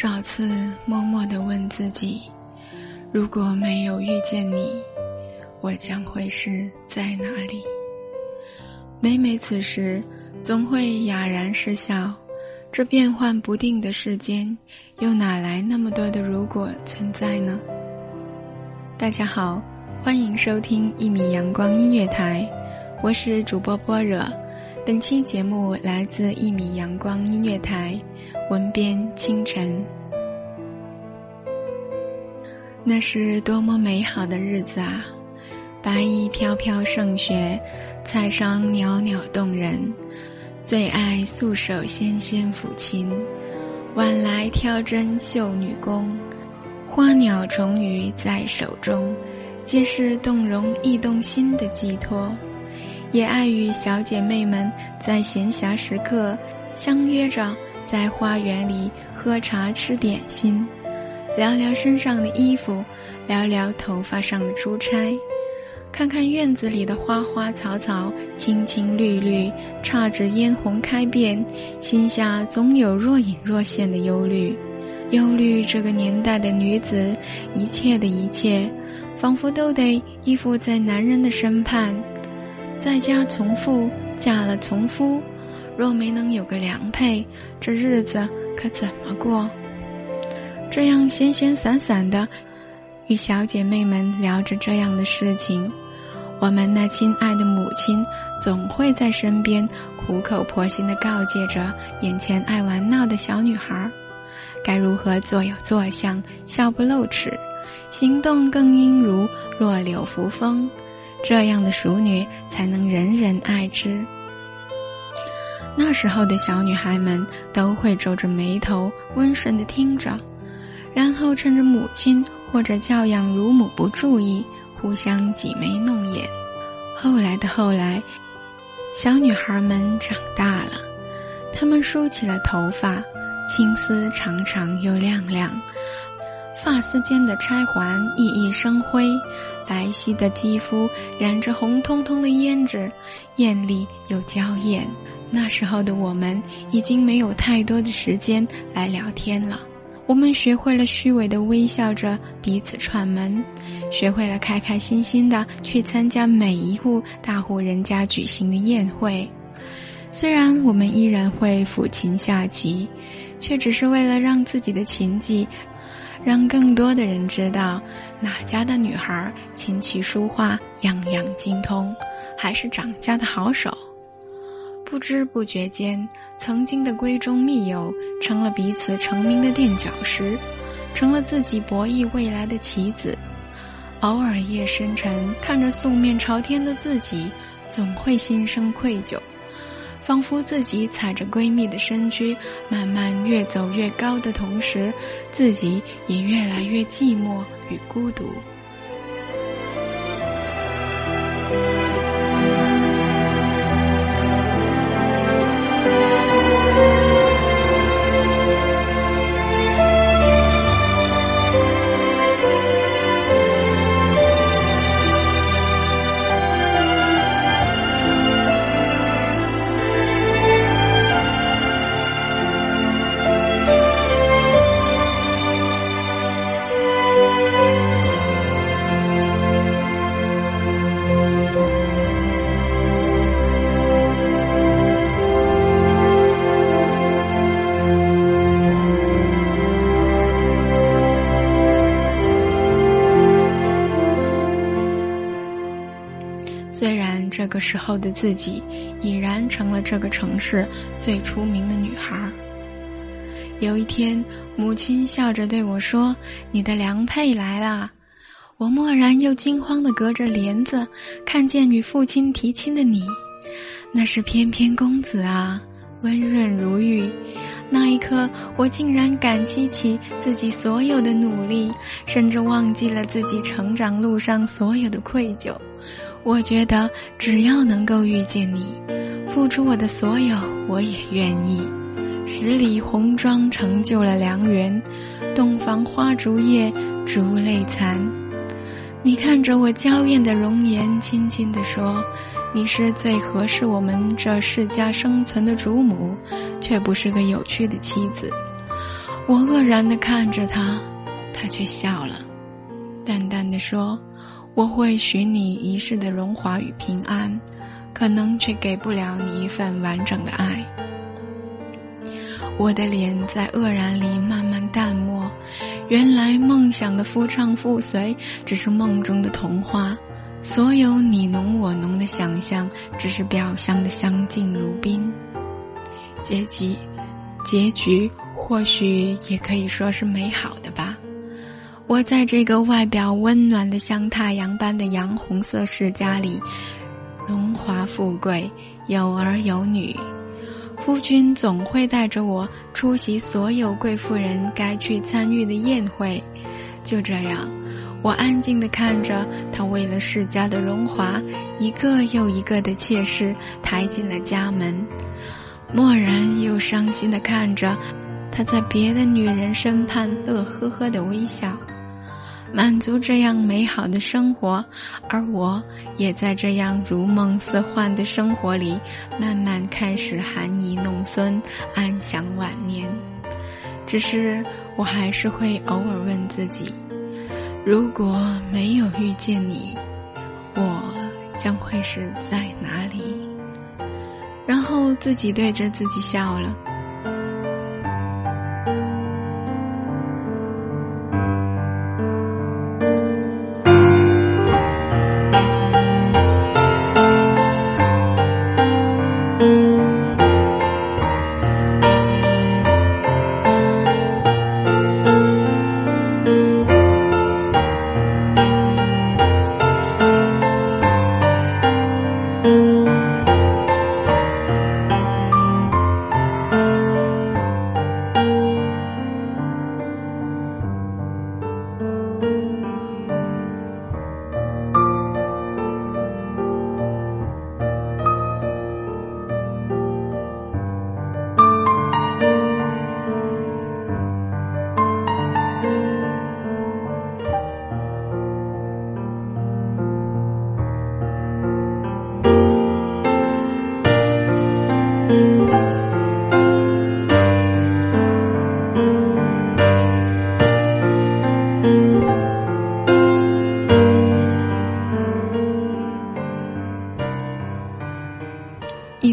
少次默默的问自己：如果没有遇见你，我将会是在哪里？每每此时，总会哑然失笑。这变幻不定的世间，又哪来那么多的如果存在呢？大家好，欢迎收听一米阳光音乐台，我是主播波惹。本期节目来自一米阳光音乐台。文编清晨，那是多么美好的日子啊！白衣飘飘胜雪，菜觞袅袅动人。最爱素手纤纤抚琴，晚来挑针绣女工。花鸟虫鱼在手中，皆是动容易动心的寄托。也爱与小姐妹们在闲暇时刻相约着。在花园里喝茶吃点心，聊聊身上的衣服，聊聊头发上的珠钗，看看院子里的花花草草，青青绿绿，姹紫嫣红开遍，心下总有若隐若现的忧虑。忧虑这个年代的女子，一切的一切，仿佛都得依附在男人的身畔，在家从父，嫁了从夫。若没能有个良配，这日子可怎么过？这样闲闲散散的，与小姐妹们聊着这样的事情，我们那亲爱的母亲总会在身边苦口婆心地告诫着眼前爱玩闹的小女孩，该如何坐有坐相，笑不露齿，行动更应如弱柳扶风，这样的淑女才能人人爱之。那时候的小女孩们都会皱着眉头，温顺地听着，然后趁着母亲或者教养乳母不注意，互相挤眉弄眼。后来的后来，小女孩们长大了，她们梳起了头发，青丝长长又亮亮，发丝间的钗环熠熠生辉，白皙的肌肤染着红彤彤的胭脂，艳丽又娇艳。那时候的我们已经没有太多的时间来聊天了，我们学会了虚伪的微笑着彼此串门，学会了开开心心的去参加每一户大户人家举行的宴会。虽然我们依然会抚琴下棋，却只是为了让自己的琴技，让更多的人知道哪家的女孩琴棋书画样样精通，还是掌家的好手。不知不觉间，曾经的闺中密友成了彼此成名的垫脚石，成了自己博弈未来的棋子。偶尔夜深沉，看着素面朝天的自己，总会心生愧疚，仿佛自己踩着闺蜜的身躯，慢慢越走越高的同时，自己也越来越寂寞与孤独。虽然这个时候的自己已然成了这个城市最出名的女孩。有一天，母亲笑着对我说：“你的良配来了。”我蓦然又惊慌地隔着帘子，看见与父亲提亲的你，那是翩翩公子啊，温润如玉。那一刻，我竟然感激起自己所有的努力，甚至忘记了自己成长路上所有的愧疚。我觉得，只要能够遇见你，付出我的所有，我也愿意。十里红妆成就了良缘，洞房花烛夜，烛泪残。你看着我娇艳的容颜，轻轻地说。你是最合适我们这世家生存的主母，却不是个有趣的妻子。我愕然地看着他，他却笑了，淡淡的说：“我会许你一世的荣华与平安，可能却给不了你一份完整的爱。”我的脸在愕然里慢慢淡漠，原来梦想的夫唱妇随只是梦中的童话。所有你侬我侬的想象，只是表象的相敬如宾。结局，结局或许也可以说是美好的吧。我在这个外表温暖的像太阳般的洋红色世家里，荣华富贵，有儿有女。夫君总会带着我出席所有贵妇人该去参与的宴会。就这样。我安静地看着他为了世家的荣华，一个又一个的妾室抬进了家门，默然又伤心地看着他在别的女人身畔乐呵呵的微笑，满足这样美好的生活，而我也在这样如梦似幻的生活里，慢慢开始含饴弄孙，安享晚年。只是我还是会偶尔问自己。如果没有遇见你，我将会是在哪里？然后自己对着自己笑了。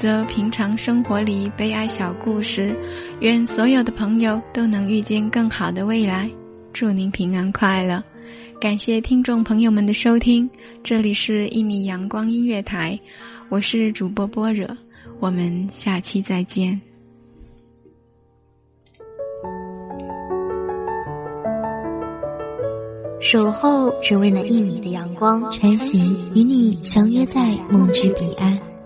则平常生活里悲哀小故事，愿所有的朋友都能遇见更好的未来。祝您平安快乐！感谢听众朋友们的收听，这里是一米阳光音乐台，我是主播般若，我们下期再见。守候只为那一米的阳光，晨曦与你相约在梦之彼岸。